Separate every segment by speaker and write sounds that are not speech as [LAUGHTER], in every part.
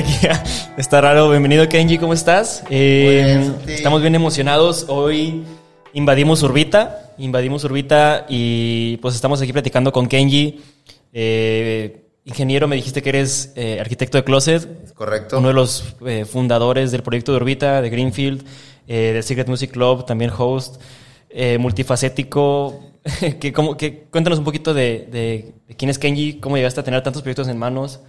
Speaker 1: Aquí está raro. Bienvenido, Kenji. ¿Cómo estás? Eh, estamos bien emocionados. Hoy invadimos Urbita. Invadimos Urbita y pues estamos aquí platicando con Kenji. Eh, ingeniero, me dijiste que eres eh, arquitecto de Closet.
Speaker 2: Correcto.
Speaker 1: Uno de los fundadores del proyecto de Urbita, de Greenfield, de Secret Music Club, también host. multifacético. [LAUGHS] que, como, que, cuéntanos un poquito de, de, de quién es Kenji, cómo llegaste a tener tantos proyectos en manos.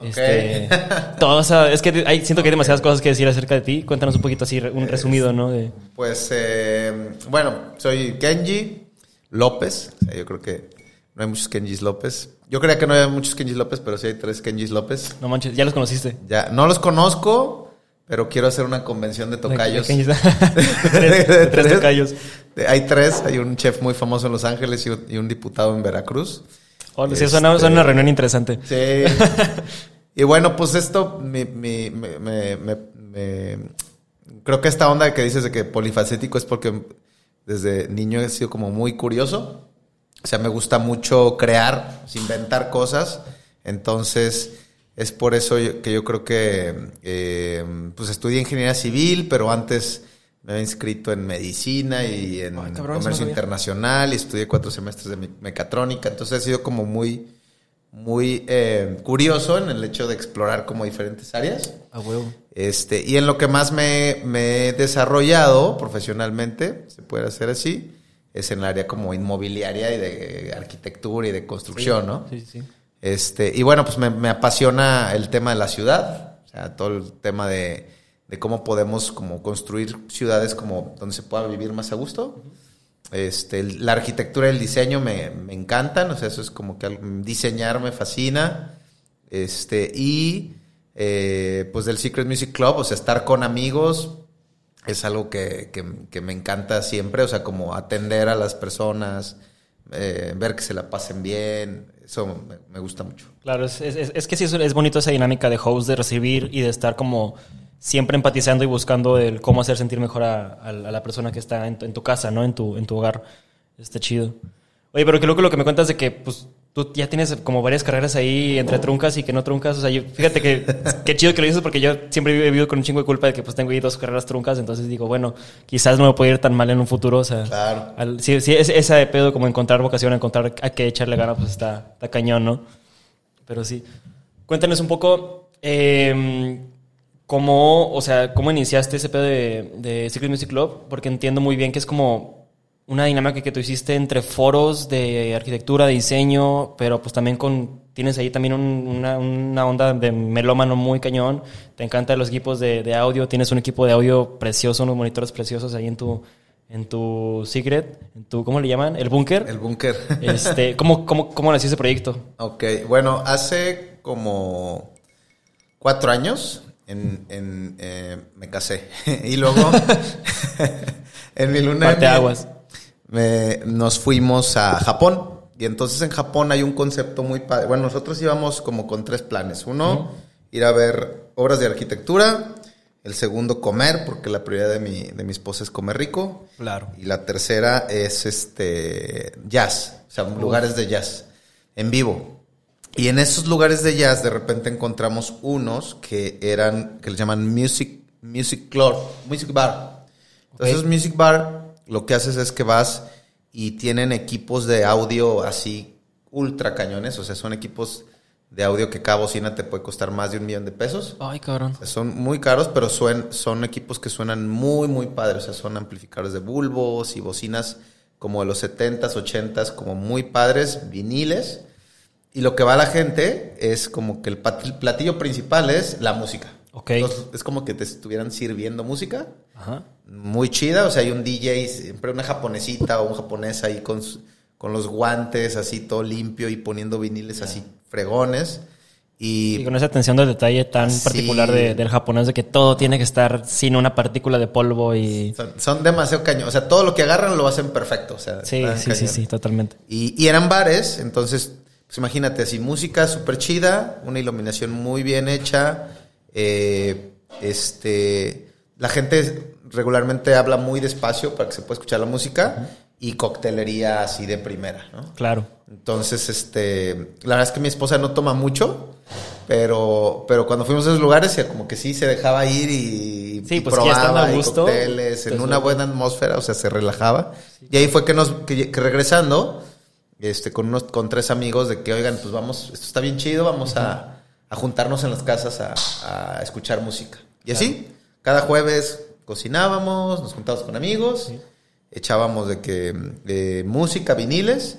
Speaker 1: Este, [LAUGHS] todo, es que hay, siento que hay demasiadas cosas que decir acerca de ti. Cuéntanos un poquito así, un resumido, ¿no?
Speaker 2: Pues, eh, bueno, soy Kenji López. yo creo que no hay muchos Kenjis López. Yo creía que no había muchos Kenjis López, pero sí hay tres Kenjis López.
Speaker 1: No manches, ¿ya los conociste?
Speaker 2: Ya, no los conozco, pero quiero hacer una convención de tocayos. De,
Speaker 1: tres, tocayos.
Speaker 2: Hay tres, hay un chef muy famoso en Los Ángeles y un diputado en Veracruz.
Speaker 1: Oh, sí, este, suena, una reunión interesante.
Speaker 2: Sí. y bueno, pues esto me, creo que esta onda que dices de que polifacético es porque desde niño he sido como muy curioso. O sea, me gusta mucho crear, inventar cosas. Entonces, es por eso que yo creo que eh, pues estudié ingeniería civil, pero antes me había inscrito en medicina y en comercio internacional y estudié cuatro semestres de mecatrónica. Entonces he sido como muy, muy eh, curioso en el hecho de explorar como diferentes áreas.
Speaker 1: A huevo.
Speaker 2: Este, y en lo que más me, he desarrollado profesionalmente, se puede hacer así, es en el área como inmobiliaria y de arquitectura y de construcción, ¿no?
Speaker 1: Sí, sí.
Speaker 2: Este, y bueno, pues me, me apasiona el tema de la ciudad, o sea, todo el tema de de cómo podemos como construir ciudades como donde se pueda vivir más a gusto. Este, la arquitectura y el diseño me, me encantan, o sea, eso es como que diseñar me fascina. Este, y eh, pues del Secret Music Club, o sea, estar con amigos es algo que, que, me encanta siempre, o sea, como atender a las personas, eh, ver que se la pasen bien, eso me, gusta mucho.
Speaker 1: Claro, es, es, es que sí es, bonito esa dinámica de host, de recibir y de estar como siempre empatizando y buscando el cómo hacer sentir mejor a, la persona que está en tu, casa, ¿no? En tu, en tu hogar. Está chido. Oye, pero que loco lo que me cuentas de que, pues, tú ya tienes como varias carreras ahí entre truncas y que no truncas. O sea, fíjate que [LAUGHS] qué chido que lo dices porque yo siempre he vivido con un chingo de culpa de que pues tengo ahí dos carreras truncas. Entonces digo, bueno, quizás no me puede ir tan mal en un futuro. O sea,
Speaker 2: claro.
Speaker 1: sí, sí, es, esa de pedo como encontrar vocación, encontrar a qué echarle ganas, pues está, está cañón, ¿no? Pero sí. Cuéntanos un poco. Eh, ¿Cómo, o sea, cómo iniciaste ese pedo de, de Secret Music Club? Porque entiendo muy bien que es como una dinámica que tú hiciste entre foros de arquitectura, de diseño, pero pues también con, tienes ahí también una, una, onda de melómano muy cañón, te encantan los equipos de, de, audio, tienes un equipo de audio precioso, unos monitores preciosos ahí en tu, en tu Secret, en tu, ¿cómo le llaman? ¿El búnker?
Speaker 2: El búnker. [LAUGHS]
Speaker 1: Este, ¿cómo, cómo, ¿Cómo nació ese proyecto?
Speaker 2: Ok, bueno, hace como cuatro años en, en eh, me casé. [LAUGHS] y luego, [LAUGHS] en mi luna
Speaker 1: de aguas.
Speaker 2: Me, nos fuimos a Japón. Y entonces en Japón hay un concepto muy padre. Bueno, nosotros íbamos como con tres planes. Uno, ir a ver obras de arquitectura. El segundo, comer, porque la prioridad de mi, de mi esposa es comer rico.
Speaker 1: Claro.
Speaker 2: Y la tercera es este jazz, o sea, lugares de jazz en vivo. Y en esos lugares de jazz de repente encontramos unos que eran, que les llaman Music, music Club, Music Bar. Entonces, Music Bar, lo que haces es que vas y tienen equipos de audio así ultra cañones, o sea, son equipos de audio que cada bocina te puede costar más de un millón de pesos.
Speaker 1: Ay, cabrón.
Speaker 2: son muy caros, pero son equipos que suenan muy, muy padres. O sea, son amplificadores de bulbos y bocinas como de los 70s, 80s, como muy padres, viniles. Y lo que va a la gente es como que el platillo principal es la música.
Speaker 1: Ok.
Speaker 2: es como que te estuvieran sirviendo música. Ajá. Muy chida. O sea, hay un DJ, siempre una japonesita o un japonés ahí con, con los guantes así todo limpio y poniendo viniles así fregones. Y,
Speaker 1: con esa atención del detalle tan particular del japonés de que todo tiene que estar sin una partícula de polvo y...
Speaker 2: Son, demasiado caños. O sea, todo lo que agarran lo hacen perfecto. O sea,
Speaker 1: sí, sí, sí, sí, totalmente.
Speaker 2: Y, y eran bares, entonces pues imagínate, así música súper chida, una iluminación muy bien hecha, eh, este, la gente regularmente habla muy despacio para que se pueda escuchar la música y coctelería así de primera, ¿no?
Speaker 1: Claro.
Speaker 2: Entonces, este, la verdad es que mi esposa no toma mucho, Pero, pero cuando fuimos a esos lugares, como que sí se dejaba ir y,
Speaker 1: Sí,
Speaker 2: y
Speaker 1: pues, a
Speaker 2: probaba y
Speaker 1: gusto,
Speaker 2: cócteles, en
Speaker 1: pues,
Speaker 2: una buena atmósfera, o sea, se relajaba. Y ahí fue que nos, que, que regresando, este, con unos, con tres amigos, de que, oigan, pues vamos, esto está bien chido, vamos a, a juntarnos en las casas a, a escuchar música. Y así, cada jueves cocinábamos, nos juntábamos con amigos, echábamos de que eh, música, viniles,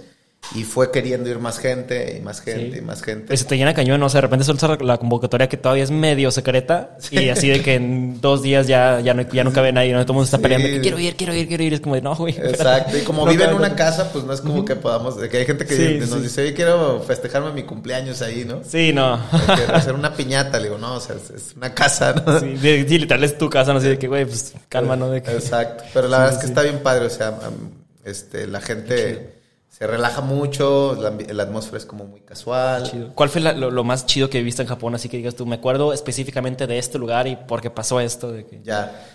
Speaker 2: y fue queriendo ir más gente, y más gente,
Speaker 1: Sí.
Speaker 2: y más gente.
Speaker 1: Se te llena cañón, ¿no? O sea, de repente sueltas la convocatoria que todavía es medio secreta y así de que en dos días ya, ya, no, ya no cabe nadie, ¿no? Todo el mundo está
Speaker 2: Sí.
Speaker 1: peleando que quiero ir, quiero ir, quiero ir. Es como de, no, güey.
Speaker 2: Exacto, y como
Speaker 1: No
Speaker 2: vive en una casa, pues no es como que podamos, que hay gente que nos dice, oye, quiero festejarme mi cumpleaños ahí, ¿no?
Speaker 1: Sí, no.
Speaker 2: Hacer una piñata, le digo, no, o sea, es, una casa, ¿no?
Speaker 1: Sí, literal es tu casa, no sé de que, güey, pues calma, ¿no? De que,
Speaker 2: Exacto, pero la verdad es que está bien padre, o sea, este, la gente se relaja mucho, la, la atmósfera es como muy casual.
Speaker 1: Chido. ¿Cuál fue la- lo, lo más chido que viste en Japón? Así que digas tú, me acuerdo específicamente de este lugar y por qué pasó esto. De que...
Speaker 2: Ya.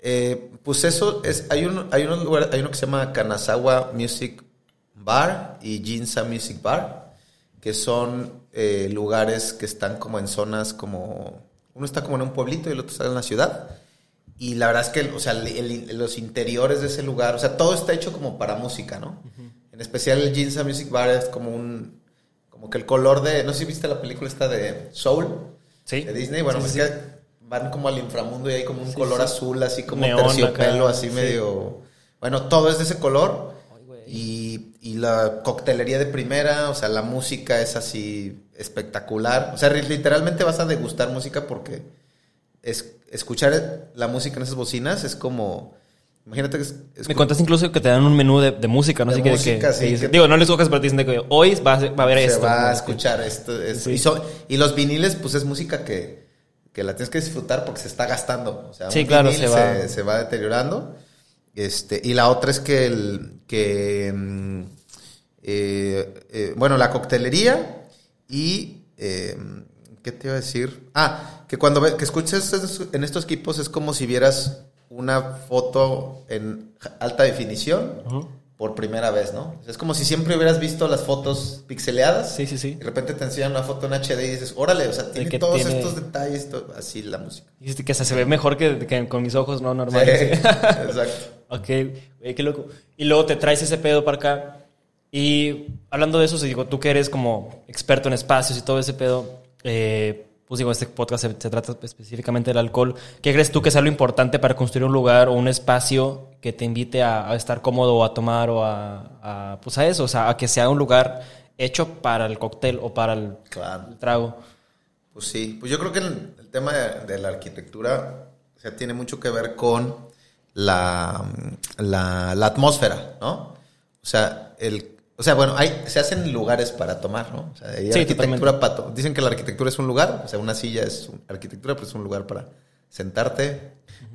Speaker 2: Eh, pues eso es, hay un, hay unos lugares, hay uno que se llama Kanazawa Music Bar y Jinza Music Bar, que son eh, lugares que están como en zonas como, uno está como en un pueblito y el otro está en la ciudad. Y la verdad es que, o sea, el- el- los interiores de ese lugar, o sea, todo está hecho como para música, ¿no? En especial el Jinza Music Bar es como un, como que el color de, no sé si viste la película esta de Soul
Speaker 1: Sí.
Speaker 2: de Disney, bueno,
Speaker 1: Sí,
Speaker 2: es
Speaker 1: sí,
Speaker 2: que van como al inframundo y hay como un
Speaker 1: Sí,
Speaker 2: color
Speaker 1: sí.
Speaker 2: azul, así como
Speaker 1: Neón
Speaker 2: terciopelo,
Speaker 1: acá,
Speaker 2: así
Speaker 1: sí.
Speaker 2: medio... Bueno, todo es de ese color.
Speaker 1: Ay, güey.
Speaker 2: Y, y la coctelería de primera, o sea, la música es así espectacular. O sea, literalmente vas a degustar música porque es, escuchar la música en esas bocinas es como... Imagínate que... es-
Speaker 1: Me contaste incluso que te dan un menú de, de música, ¿no?
Speaker 2: De
Speaker 1: Así
Speaker 2: música,
Speaker 1: que,
Speaker 2: sí,
Speaker 1: que dices-
Speaker 2: que-
Speaker 1: Digo, no les te dicen de que hoy va a, va a haber
Speaker 2: se
Speaker 1: esto.
Speaker 2: va a escuchar esto. esto.
Speaker 1: Sí.
Speaker 2: Y, los viniles, pues es música que, que la tienes que disfrutar porque se está gastando. O sea,
Speaker 1: Sí,
Speaker 2: un
Speaker 1: claro,
Speaker 2: vinil
Speaker 1: se va.
Speaker 2: se va deteriorando. Este, y la otra es que, el, que mm, eh, eh, bueno, la coctelería y, eh, ¿qué te iba a decir? Ah, que cuando ve- que escuches en estos equipos es como si vieras una foto en alta definición por primera vez, ¿no? Es como si siempre hubieras visto las fotos pixeleadas.
Speaker 1: Sí, sí, sí.
Speaker 2: De repente te enseñan una foto en HD y dices, órale, o sea, tiene todos
Speaker 1: tiene-
Speaker 2: estos detalles, así la música.
Speaker 1: Dijiste que hasta se ve mejor que, que con mis ojos, ¿no?
Speaker 2: Sí,
Speaker 1: Normales. [LAUGHS]
Speaker 2: exacto.
Speaker 1: Ok, qué loco. Y luego te traes ese pedo para acá. Y hablando de eso, si digo, tú que eres como experto en espacios y todo ese pedo, eh, pues digo, este podcast se, se trata específicamente del alcohol. ¿Qué crees tú que sea lo importante para construir un lugar o un espacio que te invite a, a estar cómodo o a tomar o a, a, pues a eso? O sea, a que sea un lugar hecho para el cóctel o para el,
Speaker 2: Claro.
Speaker 1: el trago.
Speaker 2: Pues sí, pues yo creo que el, el tema de, de la arquitectura, o sea, tiene mucho que ver con la, la, la atmósfera, ¿no? O sea, el, o sea, bueno, hay, se hacen lugares para tomar, ¿no? O sea, hay
Speaker 1: Sí,
Speaker 2: arquitectura para to- Dicen que la arquitectura es un lugar, o sea, una silla es un- arquitectura, pero es un lugar para sentarte.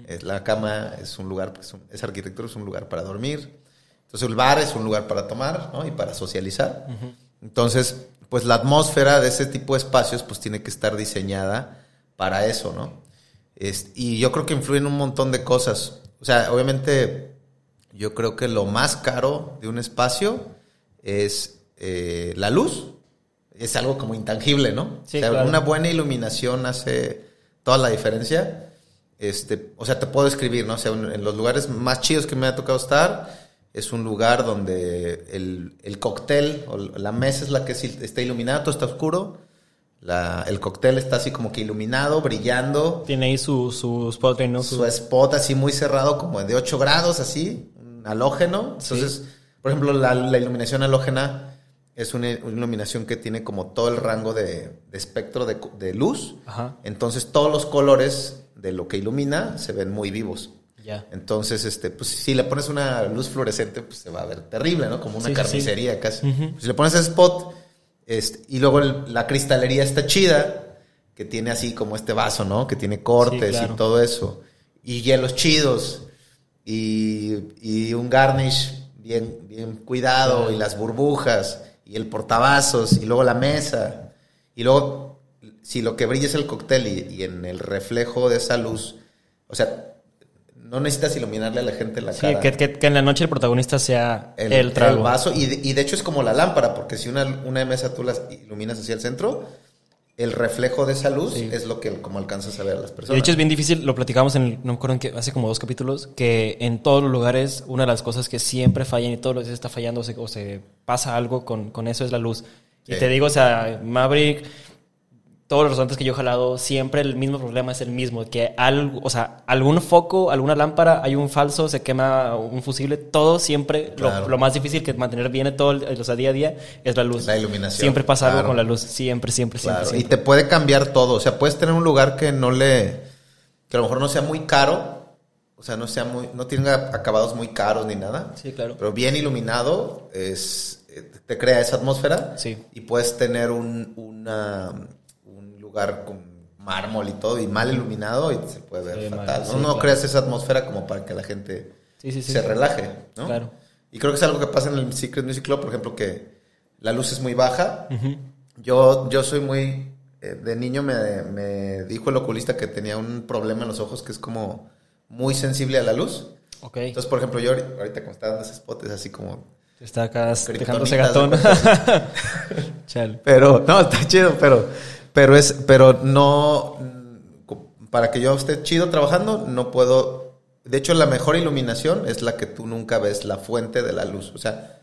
Speaker 2: Eh, La cama es un lugar, pues arquitectura es un lugar para dormir. Entonces el bar es un lugar para tomar, ¿no? Y para socializar. Entonces, pues la atmósfera de ese tipo de espacios, pues tiene que estar diseñada para eso, ¿no? Es- y yo creo que influyen un montón de cosas. O sea, obviamente, yo creo que lo más caro de un espacio es eh, la luz. Es algo como intangible, ¿no?
Speaker 1: Sí,
Speaker 2: o sea,
Speaker 1: claro.
Speaker 2: una buena iluminación hace toda la diferencia. Este, o sea, te puedo describir, ¿no? O sea, en los lugares más chidos que me ha tocado estar, es un lugar donde el, el cóctel o la mesa es la que está iluminada, todo está oscuro. La- el cóctel está así como que iluminado, brillando.
Speaker 1: Tiene ahí su, su spot, ¿no?
Speaker 2: Su spot así muy cerrado, como de 8 grados, así, un halógeno.
Speaker 1: Sí.
Speaker 2: Por ejemplo, la, la iluminación halógena es una, una iluminación que tiene como todo el rango de, de espectro de, de luz.
Speaker 1: Ajá.
Speaker 2: Entonces, todos los colores de lo que ilumina se ven muy vivos.
Speaker 1: Ya.
Speaker 2: Entonces, este, pues si le pones una luz fluorescente, pues se va a ver terrible, ¿no? Como una
Speaker 1: Sí, sí, sí.
Speaker 2: carnicería casi.
Speaker 1: Ujú.
Speaker 2: Si le pones ese spot, este, y luego el- la cristalería está chida, que tiene así como este vaso, ¿no? Que tiene cortes
Speaker 1: Sí, claro.
Speaker 2: y todo eso. Y hielos chidos. Y, y un garnish bien, bien cuidado. Y las burbujas. Y el portavasos. Y luego la mesa. Y luego, si lo que brilla es el cóctel y, y en el reflejo de esa luz, o sea, no necesitas iluminarle a la gente la
Speaker 1: Sí,
Speaker 2: cara.
Speaker 1: que, que- que en la noche el protagonista sea el,
Speaker 2: el,
Speaker 1: trago.
Speaker 2: el vaso. Y de, y de hecho es como la lámpara, porque si una, una mesa tú la iluminas hacia el centro, el reflejo de esa luz
Speaker 1: Sí.
Speaker 2: es lo que como alcanzas a ver a las personas.
Speaker 1: de hecho es bien difícil, lo platicamos en, el- no me acuerdo en qué, hace como dos capítulos, que en todos los lugares una de las cosas que siempre fallan y todos los días está fallando o se, o se pasa algo con, con eso es la luz. Y
Speaker 2: Sí.
Speaker 1: te digo, o sea, Maverick, todos los restaurantes que yo he jalado, siempre el mismo problema es el mismo, que algo, o sea, algún foco, alguna lámpara, hay un falso, se quema un fusible, todo siempre, lo-
Speaker 2: Claro.
Speaker 1: lo, más difícil que mantener bien todo el o sea, día a día es la luz.
Speaker 2: La iluminación,
Speaker 1: Siempre pasa algo con la luz, siempre, siempre, siempre.
Speaker 2: Claro, y
Speaker 1: siempre.
Speaker 2: te puede cambiar todo. O sea, puedes tener un lugar que no le. que a lo mejor no sea muy caro. O sea, no sea muy. no tenga acabados muy caros ni nada.
Speaker 1: Sí, claro.
Speaker 2: Pero bien iluminado es. eh, te crea esa atmósfera.
Speaker 1: Sí.
Speaker 2: Y puedes tener un, una, un lugar con mármol y todo, y mal iluminado, y se puede ver
Speaker 1: Sí, mal,
Speaker 2: fatal. ¿no?
Speaker 1: sí,
Speaker 2: no
Speaker 1: claro.
Speaker 2: creas esa atmósfera como para que la gente
Speaker 1: Sí,
Speaker 2: se relaje, ¿no?
Speaker 1: Claro.
Speaker 2: Y creo que es algo que pasa en el Secret Music Club, por ejemplo, que la luz es muy baja. Yo, yo soy muy... eh, de niño me, me dijo el oculista que tenía un problema en los ojos que es como muy sensible a la luz.
Speaker 1: Ok.
Speaker 2: Entonces, por ejemplo, yo ahorita como está dando ese spot es así como...
Speaker 1: Está acá dejándose gatón. [LAUGHS] Chale.
Speaker 2: Pero, no, está chido, pero, pero es, pero no, para que yo esté chido trabajando, no puedo, de hecho la mejor iluminación es la que tú nunca ves la fuente de la luz, o sea,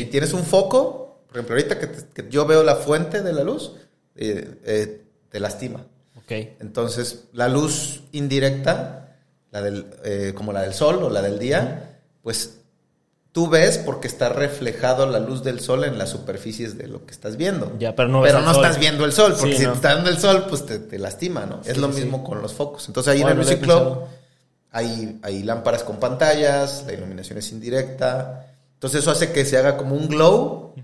Speaker 2: si tienes un foco, por ejemplo, ahorita que, te- que yo veo la fuente de la luz, eh, eh, te lastima. Entonces, la luz indirecta, la del, eh, como la del sol o la del día, pues tú ves porque está reflejado la luz del sol en las superficies de lo que estás viendo.
Speaker 1: Ya, pero no ves
Speaker 2: Pero no
Speaker 1: sol.
Speaker 2: estás viendo el sol, porque
Speaker 1: Sí,
Speaker 2: si
Speaker 1: no.
Speaker 2: te está dando el sol, pues te, te lastima, ¿no? es lo mismo
Speaker 1: sí.
Speaker 2: con los focos. Entonces ahí en el Music Club hay lámparas con pantallas, la iluminación es indirecta. Entonces eso hace que se haga como un glow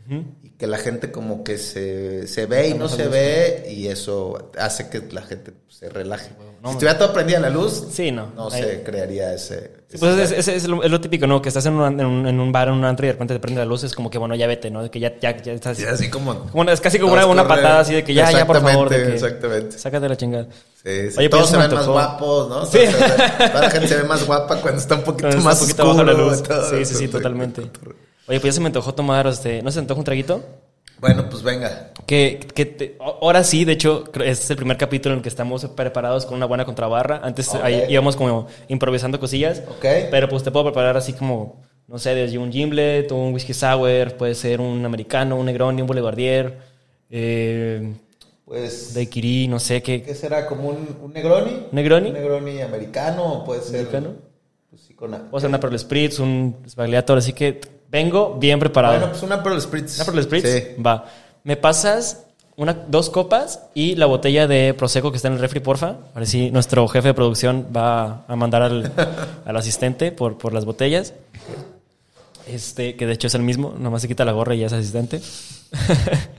Speaker 2: y que la gente como que se, se ve y no se ve y eso hace que la gente se relaje.
Speaker 1: No,
Speaker 2: si estuviera todo prendida la luz,
Speaker 1: Sí, no.
Speaker 2: no
Speaker 1: Ahí-
Speaker 2: se crearía ese...
Speaker 1: Sí,
Speaker 2: ese-
Speaker 1: pues es, es- es lo, es lo típico, ¿no? Que estás en un, en, un, en un bar, en un antro y de repente te prende la luz, es como que, bueno, ya vete, ¿no? Que ya, ya, ya estás...
Speaker 2: Sí, así como...
Speaker 1: Es casi como una, una patada así de que ya, ya, por favor. De que,
Speaker 2: Exactamente.
Speaker 1: Sácate la chingada.
Speaker 2: Sí, sí.
Speaker 1: Oye, pues
Speaker 2: Todos
Speaker 1: ya
Speaker 2: se ven más guapos, ¿no?
Speaker 1: Sí.
Speaker 2: Todos Toda la gente se ve más guapa cuando está un poquito
Speaker 1: está
Speaker 2: más
Speaker 1: un poquito
Speaker 2: oscuro.
Speaker 1: bajo la luz.
Speaker 2: todo
Speaker 1: Sí, sí, sí, totalmente. Oye, pues ya se me antojó tomar, este... ¿No se antoja un traguito?
Speaker 2: Bueno, pues venga.
Speaker 1: Que, que te- ahora sí, de hecho, este es el primer capítulo en el que estamos preparados con una buena contrabarra. Antes ahí íbamos como improvisando cosillas.
Speaker 2: Ok.
Speaker 1: Pero pues te puedo preparar así como, no sé, desde un gimlet, un whisky sour, puede ser un americano, un negroni, un boulevardier, eh,
Speaker 2: Pues,
Speaker 1: daiquiri, no sé qué.
Speaker 2: ¿qué será? ¿Como un, un Negroni?
Speaker 1: ¿Negroni?
Speaker 2: Un Negroni americano, o puede ser...
Speaker 1: ¿Americano?
Speaker 2: Pues sí, con...
Speaker 1: Puedo hacer una Pearl Spritz, un Sbagliator, así que vengo bien preparado.
Speaker 2: Bueno, pues una Pearl Spritz.
Speaker 1: ¿Una Pearl Spritz?
Speaker 2: Sí.
Speaker 1: Va. Me pasas una, dos copas y la botella de Prosecco que está en el refri, porfa. A ver si nuestro jefe de producción va a mandar al, al asistente por, por las botellas. Este, que de hecho es el mismo, nomás se quita la gorra y ya es asistente. [LAUGHS]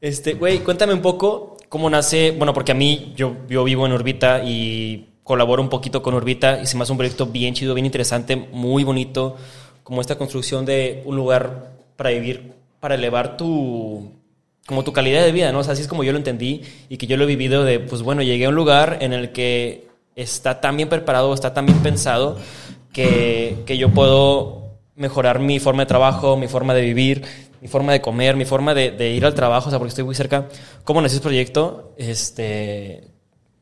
Speaker 1: este, güey, cuéntame un poco cómo nace. Bueno, porque a mí, yo, yo vivo en Orbita y colaboro un poquito con Orbita y se me hace un proyecto bien chido, bien interesante, muy bonito. Como esta construcción de un lugar para vivir, para elevar tu. Como tu calidad de vida, ¿no? O sea, así es como yo lo entendí y que yo lo he vivido de, pues bueno, llegué a un lugar en el que está tan bien preparado, está tan bien pensado, que, que yo puedo mejorar mi forma de trabajo, mi forma de vivir, mi forma de comer, mi forma de, de ir al trabajo, o sea, porque estoy muy cerca. ¿Cómo nació ese proyecto? Este,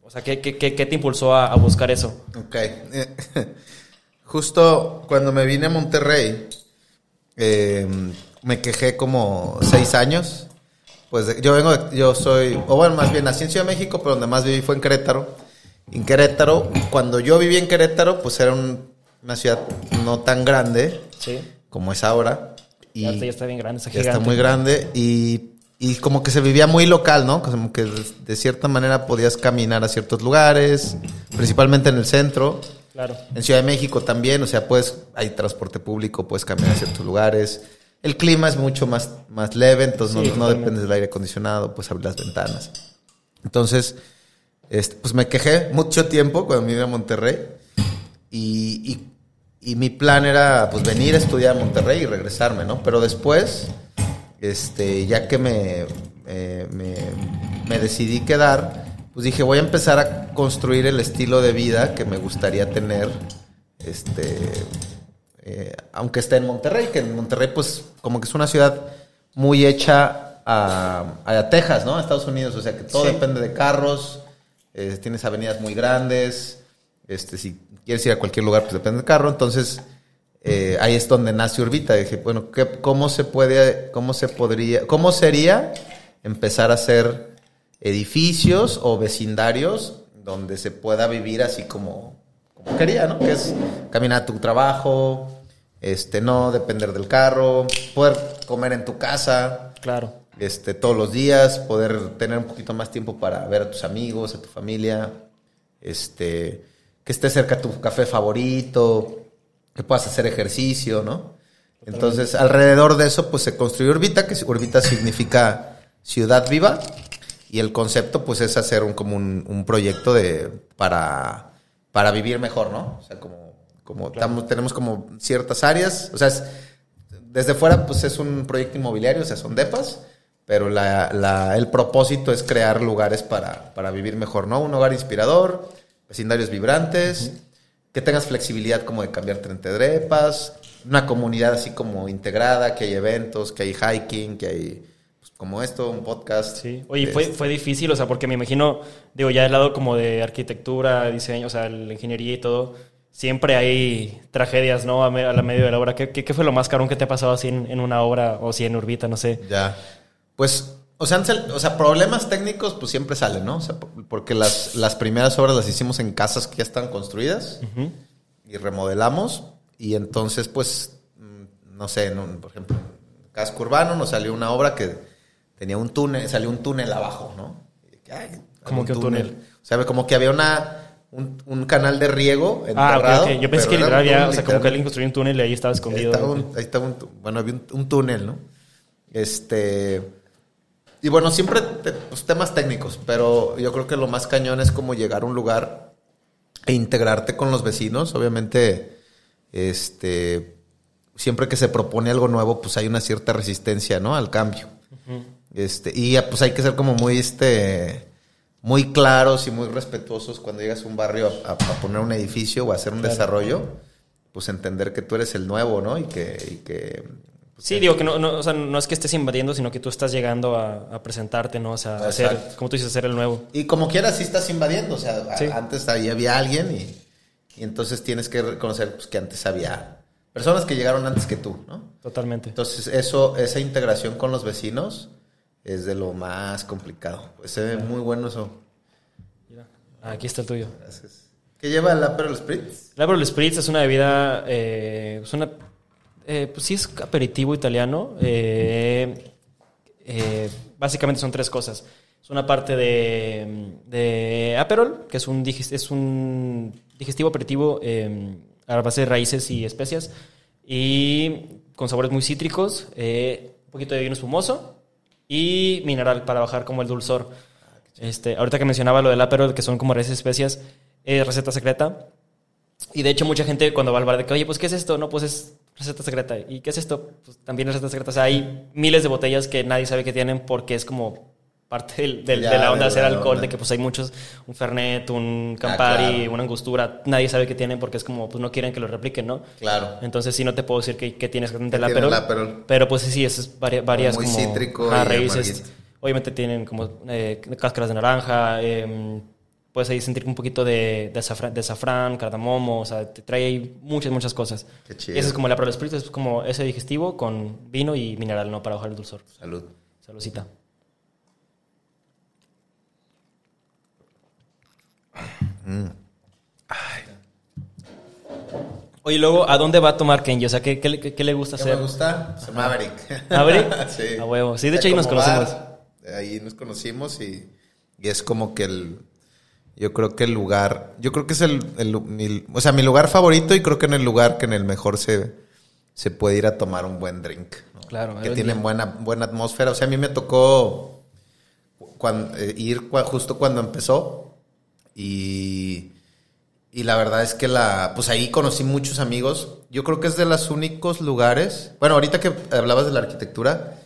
Speaker 1: o sea, ¿qué, qué, qué- qué te impulsó a, a buscar eso?
Speaker 2: Ok. [LAUGHS] Justo cuando me vine a Monterrey, eh, me quejé como seis años. Pues yo vengo, de- yo soy, o bueno, más bien nací en Ciudad de México, pero donde más viví fue en Querétaro. En Querétaro, cuando yo viví en Querétaro, pues era un- una ciudad no tan grande
Speaker 1: Sí.
Speaker 2: como es ahora. Y
Speaker 1: ya, está, ya bien grande, está
Speaker 2: ya
Speaker 1: gigante.
Speaker 2: está muy grande y, y como que se vivía muy local, ¿no? Como que de, cierta manera podías caminar a ciertos lugares, principalmente en el centro.
Speaker 1: Claro.
Speaker 2: En Ciudad de México también, o sea, pues hay transporte público, puedes caminar a ciertos lugares. El clima es mucho más, más leve, entonces
Speaker 1: Sí,
Speaker 2: no, no dependes del aire acondicionado, puedes abrir las ventanas. Entonces, este, pues me quejé mucho tiempo cuando me vine a Monterrey y, y- y mi plan era pues venir a estudiar a Monterrey y regresarme, ¿no? Pero después, este, ya que me, eh, me, me decidí quedar, pues dije, voy a empezar a construir el estilo de vida que me gustaría tener, este, eh, aunque esté en Monterrey, que en Monterrey pues como que es una ciudad muy hecha a, a Texas, ¿no? A Estados Unidos. O sea, que todo
Speaker 1: Sí.
Speaker 2: depende de carros. eh, tienes avenidas muy grandes. Este, si quieres ir a cualquier lugar, pues depende del carro. Entonces, eh, ahí es donde nace Urbita. Dije, bueno, ¿qué- ¿cómo se puede, cómo se podría, cómo sería empezar a hacer edificios o vecindarios donde se pueda vivir así como, como quería, ¿no? Que es caminar a tu trabajo, este, no depender del carro, poder comer en tu casa,
Speaker 1: Claro.
Speaker 2: este, todos los días, poder tener un poquito más tiempo para ver a tus amigos, a tu familia, este, que esté cerca tu café favorito, que puedas hacer ejercicio, ¿no? Entonces, alrededor de eso, pues se construyó Urbita, que Urbita significa ciudad viva, y el concepto, pues, es hacer un, como un, un proyecto de, para, para vivir mejor, ¿no? O sea, como, como tenemos como ciertas áreas, o sea, es- desde fuera, pues es un proyecto inmobiliario, o sea, son depas, pero la, la- el propósito es crear lugares para, para vivir mejor, ¿no? Un hogar inspirador, vecindarios vibrantes, que tengas flexibilidad como de cambiarte entre depas, una comunidad así como integrada, que hay eventos, que hay hiking, que hay, pues, como esto, un podcast.
Speaker 1: Sí. Oye, fue,
Speaker 2: Este,
Speaker 1: fue difícil, o sea, porque me imagino, digo, ya del lado como de arquitectura, diseño, o sea, la ingeniería y todo, siempre hay tragedias, ¿no? A, me- a la medio de la obra. ¿Qué, qué, qué fue lo más caro que te ha pasado así en, en una obra o si en Urbita, no sé?
Speaker 2: Ya. Pues, o sea, o sea, problemas técnicos pues siempre salen, ¿no? O sea, por- porque las, las primeras obras las hicimos en casas que ya están construidas y remodelamos. Y entonces, pues, mm, no sé, en un- por ejemplo, en casco urbano nos salió una obra que tenía un túnel, salió un túnel abajo, ¿no? Ay,
Speaker 1: ¿Cómo que un túnel?
Speaker 2: O sea, como que había una, un, un canal de riego
Speaker 1: Ah,
Speaker 2: enterrado.
Speaker 1: ok, ok. Yo pensé que
Speaker 2: era
Speaker 1: literal
Speaker 2: túnel,
Speaker 1: o sea, como que alguien construyó un túnel y ahí estaba
Speaker 2: Ahí
Speaker 1: escondido.
Speaker 2: estaba un, ahí estaba un tu- bueno, había un, un túnel, ¿no? Este. Y bueno, siempre te- pues, temas técnicos, pero yo creo que lo más cañón es como llegar a un lugar e integrarte con los vecinos. Obviamente, este. Siempre que se propone algo nuevo, pues hay una cierta resistencia, ¿no? Al cambio. Este, y pues hay que ser como muy, este, muy claros y muy respetuosos cuando llegas a un barrio a, a- a poner un edificio o a hacer un
Speaker 1: Claro.
Speaker 2: desarrollo, pues entender que tú eres el nuevo, ¿no? Y que, y que pues,
Speaker 1: Sí, digo que no, no, o sea, no es que estés invadiendo, sino que tú estás llegando a, a presentarte, ¿no? O sea, a hacer, como tú dices, hacer el nuevo.
Speaker 2: Y como quieras, sí estás invadiendo. O sea,
Speaker 1: Sí.
Speaker 2: antes ahí había alguien y, y entonces tienes que reconocer pues, que antes había personas que llegaron antes que tú, ¿no?
Speaker 1: Totalmente.
Speaker 2: Entonces, eso, esa integración con los vecinos es de lo más complicado. Pues se ve muy bueno eso.
Speaker 1: Mira, aquí está el tuyo.
Speaker 2: Gracias. ¿Qué lleva el Aperol Spritz?
Speaker 1: El Aperol Spritz es una bebida, eh, es una, eh, pues sí es aperitivo italiano. eh, eh, básicamente son tres cosas. Es una parte de, de Aperol, que es un, es un digestivo aperitivo eh, a base de raíces y especias. Y con sabores muy cítricos, eh, un poquito de vino espumoso y mineral para bajar como el dulzor. Este, ahorita que mencionaba lo del Aperol, que son como raíces y especias, es receta secreta. Y de hecho, mucha gente cuando va al bar de que, oye, pues, ¿qué es esto? No, pues es receta secreta. ¿Y qué es esto? Pues también receta secreta. O sea, hay miles de botellas que nadie sabe que tienen porque es como parte del- del-
Speaker 2: Ya,
Speaker 1: de la onda de hacer alcohol,
Speaker 2: onda.
Speaker 1: de que pues hay muchos, un Fernet, un Campari,
Speaker 2: Ah, claro.
Speaker 1: una Angostura, nadie sabe que tienen porque es como, pues no quieren que lo repliquen, ¿no?
Speaker 2: Claro.
Speaker 1: Entonces sí no te puedo decir que, que tienes
Speaker 2: tiene
Speaker 1: Aperol,
Speaker 2: el Aperol?
Speaker 1: Pero pues sí, eso es vari- varias
Speaker 2: muy
Speaker 1: como...
Speaker 2: cítrico
Speaker 1: raíces. Obviamente tienen como eh, cáscaras de naranja, eh, puedes ahí sentir un poquito de, de, azafra- de azafrán, cardamomo, o sea, te trae ahí muchas, muchas cosas.
Speaker 2: Qué chido.
Speaker 1: Ese es como el Aperol Spritz, es como ese digestivo con vino y mineral, ¿no? Para bajar el dulzor.
Speaker 2: Salud.
Speaker 1: Saludcita. Oye, luego, ¿a dónde va a tomar Kenji? O sea, ¿qué, qué, le- qué le gusta
Speaker 2: ¿Qué
Speaker 1: hacer?
Speaker 2: me gusta? Se Maverick.
Speaker 1: ¿Maverick? [LAUGHS]
Speaker 2: sí.
Speaker 1: A huevo. Sí, de hecho ahí nos
Speaker 2: bar, ahí nos conocimos y, y es como que el... Yo creo que el lugar... Yo creo que es el... el- mi- o sea, mi lugar favorito y creo que en el lugar que en el mejor se, se puede ir a tomar un buen drink. ¿no?
Speaker 1: Claro,
Speaker 2: Que
Speaker 1: hoy
Speaker 2: tienen buena, buena atmósfera. O sea, a mí me tocó eh, ir cua- justo cuando empezó y... Y la verdad es que la, pues ahí conocí muchos amigos. Yo creo que es de los únicos lugares. Bueno, ahorita que hablabas de la arquitectura,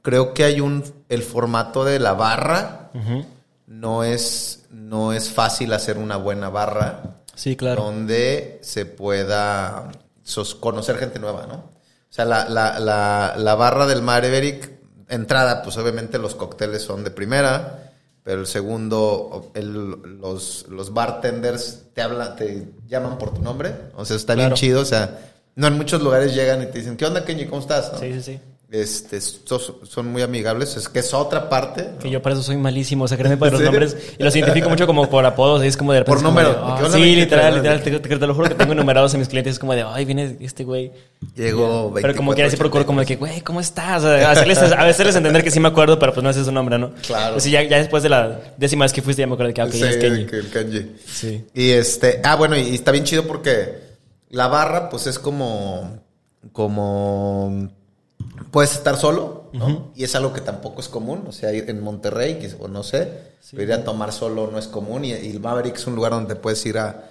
Speaker 2: creo que hay un, el formato de la barra
Speaker 1: Ujú.
Speaker 2: No es, no es fácil hacer una buena barra
Speaker 1: Sí, claro.
Speaker 2: donde se pueda sos- conocer gente nueva, ¿no? O sea, la, la, la, la barra del Maverick entrada, pues obviamente los cócteles son de primera, pero el segundo, el- los, los bartenders te hablan, te llaman por tu nombre, o sea, está bien chido, o sea, no en muchos lugares llegan y te dicen, ¿qué onda, Kenji? ¿Cómo estás? ¿no?
Speaker 1: Sí, sí, sí.
Speaker 2: Este, son muy amigables, es que es otra parte. ¿no?
Speaker 1: Que yo por eso soy malísimo, o sea, créeme por los [LAUGHS] nombres. Y los identifico mucho como por apodos, es como de repente.
Speaker 2: Por número.
Speaker 1: de,
Speaker 2: ¿De
Speaker 1: ah, sí, literal,
Speaker 2: ¿Qué
Speaker 1: literal. Te, te- te lo juro que tengo enumerados a mis clientes, es como de, ay, viene este güey.
Speaker 2: Llegó
Speaker 1: Pero como que así
Speaker 2: 24,
Speaker 1: procuro como de que, güey, ¿cómo estás? O sea, hacerles, a veces entender que sí me acuerdo, pero pues no sé su nombre, ¿no?
Speaker 2: Claro.
Speaker 1: Pues sí, ya, ya después de la décima vez que fuiste ya me acuerdo de que, ah,
Speaker 2: Sí,
Speaker 1: es Kenji.
Speaker 2: el Kenji.
Speaker 1: Sí.
Speaker 2: Y este, ah, bueno, y está bien chido porque la barra, pues es como, como, puedes estar solo, ¿no? Y es algo que tampoco es común, o sea, ir en Monterrey, que- o no sé, pero ir a tomar solo no es común y, y el Maverick es un lugar donde puedes ir a,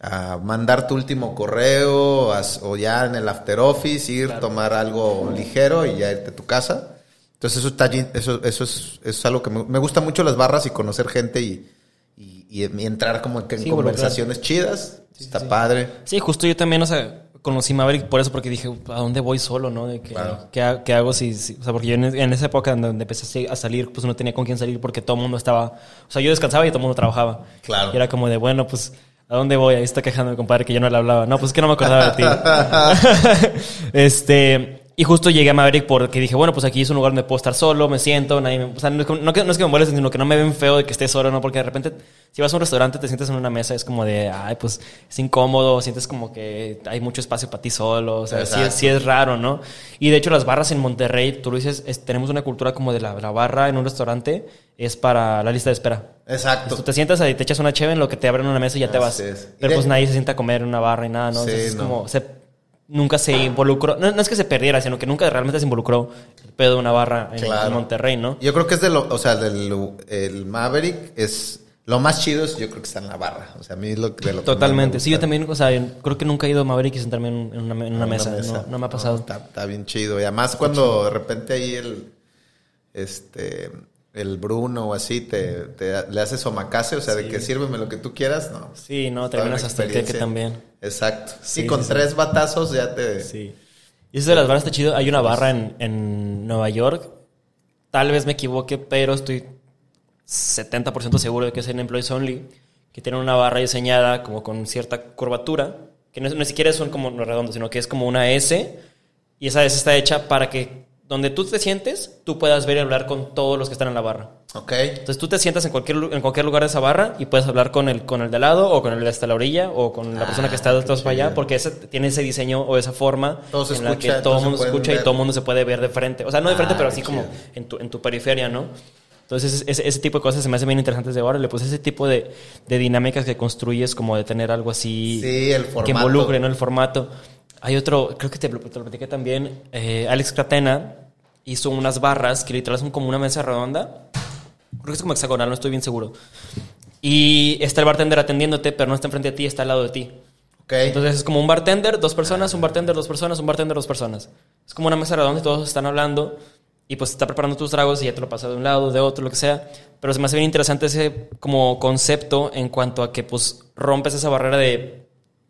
Speaker 2: a mandar tu último correo a- o ya en el after office, ir, tomar algo ligero y ya irte a tu casa. Entonces eso está allí- eso, eso es, eso es algo que me, me gusta mucho las barras y conocer gente y, y, entrar como que en
Speaker 1: Sí,
Speaker 2: conversaciones chidas. está
Speaker 1: sí.
Speaker 2: padre.
Speaker 1: Sí, justo yo también, o sea, conocí Maverick por eso, porque dije, ¿a dónde voy solo, no? De que,
Speaker 2: Claro.
Speaker 1: ¿qué, qué hago si, si- O sea, porque yo en, en esa época donde donde empecé a salir, pues no tenía con quién salir porque todo el mundo estaba... O sea, yo descansaba y todo el mundo trabajaba.
Speaker 2: Claro.
Speaker 1: Y era como de, bueno, pues, ¿a dónde voy? Ahí está quejando mi compadre que yo no le hablaba. No, pues es que no me acordaba de ti. [LAUGHS] [LAUGHS] este... Y justo llegué a Maverick porque dije, bueno, pues aquí es un lugar donde puedo estar solo, me siento, nadie me... O sea, no es, que- no no es que me molesten, sino que no me ven feo de que esté solo, ¿no? Porque de repente, si vas a un restaurante, te sientes en una mesa, es como de, ay, pues es incómodo, sientes como que hay mucho espacio para ti solo, o sea, sí, sí es raro, ¿no? Y de hecho las barras en Monterrey, tú lo dices, es- tenemos una cultura como de la, la barra en un restaurante, es para la lista de espera.
Speaker 2: Exacto.
Speaker 1: Tú te sientas ahí, te echas una cheve en lo que te abren una mesa y ya te vas.
Speaker 2: Es.
Speaker 1: Pero pues nadie se sienta a comer en una barra y nada, ¿no?
Speaker 2: Sí,
Speaker 1: Entonces es
Speaker 2: no.
Speaker 1: como, se- nunca se involucró, no, no es que se perdiera, sino que nunca realmente se involucró el pedo de una barra en,
Speaker 2: Claro.
Speaker 1: en Monterrey, ¿no?
Speaker 2: Yo creo que es de lo, o sea, del el Maverick es lo más chido es yo creo que está en la barra. O sea, a mí es lo que de lo que
Speaker 1: Totalmente. Sí, yo también, o sea, creo que nunca he ido a Maverick y sentarme en, en una, en una mesa. No, no me ha pasado.
Speaker 2: está, está bien chido. Y además cuando de repente ahí el este el Bruno o así te, te- le haces omakase, o sea, de que sírveme lo que tú quieras, no.
Speaker 1: Sí, no, terminas hasta el
Speaker 2: experiencia.
Speaker 1: también.
Speaker 2: Exacto.
Speaker 1: Sí,
Speaker 2: y con
Speaker 1: sí,
Speaker 2: tres batazos ya te
Speaker 1: Sí. Y eso de las barras está chido. Hay una barra en, en Nueva York. Tal vez me equivoque, pero estoy 70% seguro de que es en Employees Only. Que tiene una barra diseñada como con cierta curvatura. Que no, es- siquiera son como no redondos, sino que es como una S. Y esa S está hecha para que donde tú te sientes, tú puedas ver y hablar con todos los que están en la barra.
Speaker 2: Ok.
Speaker 1: Entonces tú te sientas en cualquier, en cualquier lugar de esa barra y puedes hablar con el, con el de al lado o con el de hasta la orilla o con la persona que está de atrás para allá porque ese, tiene ese diseño o esa forma
Speaker 2: Todo se
Speaker 1: en la
Speaker 2: escucha,
Speaker 1: que todo el
Speaker 2: se
Speaker 1: mundo
Speaker 2: pueden
Speaker 1: escucha y
Speaker 2: ver.
Speaker 1: todo el mundo se puede ver de frente. O sea, no de frente,
Speaker 2: Ah,
Speaker 1: pero así como en tu, en tu periferia, ¿no? Entonces ese, ese tipo de cosas se me hacen bien interesantes de ahora. Pues ese tipo de, de dinámicas que construyes como de tener algo así
Speaker 2: Sí, el
Speaker 1: que involucre, ¿no? El formato. Hay otro, creo que te, lo- te lo platiqué también, eh, Alex Catena hizo unas barras que literal son como una mesa redonda. Creo que es como hexagonal, no estoy bien seguro. Y está el bartender atendiéndote, pero no está enfrente de ti, está al lado de ti.
Speaker 2: Ok.
Speaker 1: Entonces es como un bartender, dos personas, un bartender, dos personas, un bartender, dos personas. Es como una mesa redonda y todos están hablando y pues está preparando tus tragos y ya te lo pasa de un lado, de otro, lo que sea. Pero se me hace bien interesante ese como concepto en cuanto a que pues rompes esa barrera de,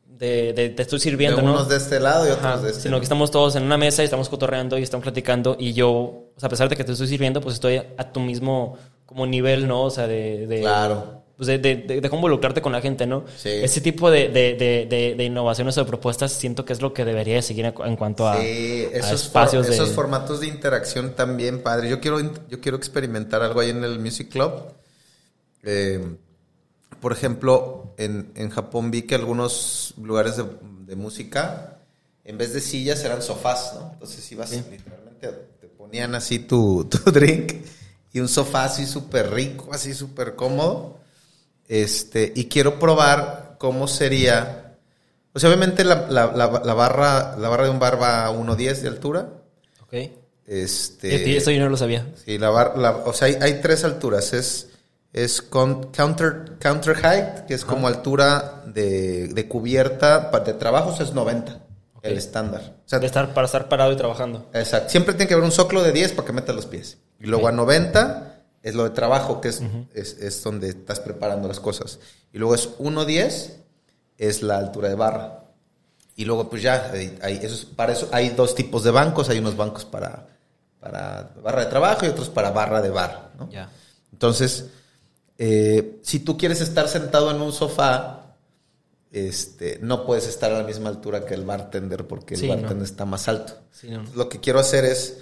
Speaker 1: de, de te estoy sirviendo,
Speaker 2: de
Speaker 1: ¿no?
Speaker 2: unos de este lado y otros
Speaker 1: Ajá,
Speaker 2: de este.
Speaker 1: Sino que estamos todos en una mesa y estamos cotorreando y estamos platicando y yo, o sea, a pesar de que te estoy sirviendo, pues estoy a tu mismo como nivel, ¿no? O sea, de... de
Speaker 2: Claro.
Speaker 1: Pues de, de, de- cómo involucrarte con la gente, ¿no?
Speaker 2: Sí.
Speaker 1: Ese tipo de, de, innovaciones o de propuestas siento que es lo que debería de seguir en, cu- en cuanto a,
Speaker 2: Sí,
Speaker 1: a
Speaker 2: esos,
Speaker 1: espacios
Speaker 2: for- esos formatos de interacción también, padre. Yo quiero, yo quiero experimentar algo ahí en el Music Club. Eh, por ejemplo, en, en Japón vi que algunos lugares de, de música, en vez de sillas, eran sofás, ¿no? Entonces ibas literalmente, te ponían así tu, [LAUGHS] tu drink y un sofá así súper rico, así súper cómodo. Este, y quiero probar cómo sería. O sea, obviamente la, la- la- la barra, la barra de un bar va a 1.10 de altura.
Speaker 1: Ok.
Speaker 2: Este,
Speaker 1: Esto yo no lo sabía.
Speaker 2: Sí, la bar- la- o sea, hay, hay tres alturas. Es, es con, counter, counter height, que es como altura de, de cubierta de trabajos, es 90, el estándar. O sea,
Speaker 1: De estar, para estar parado y trabajando.
Speaker 2: Exacto. Siempre tiene que haber un soclo de 10 para que metas los pies. Y luego a 90 es lo de trabajo, que es, es, es donde estás preparando las cosas. Y luego es 1.10 es la altura de barra. Y luego pues ya, hay, eso es- para eso hay dos tipos de bancos. Hay unos bancos para, para barra de trabajo y otros para barra de bar, ¿no? Entonces, eh, si tú quieres estar sentado en un sofá, este, no puedes estar a la misma altura que el bartender porque el
Speaker 1: Sí,
Speaker 2: bartender
Speaker 1: no.
Speaker 2: está más alto.
Speaker 1: Sí, no.
Speaker 2: Lo que quiero hacer es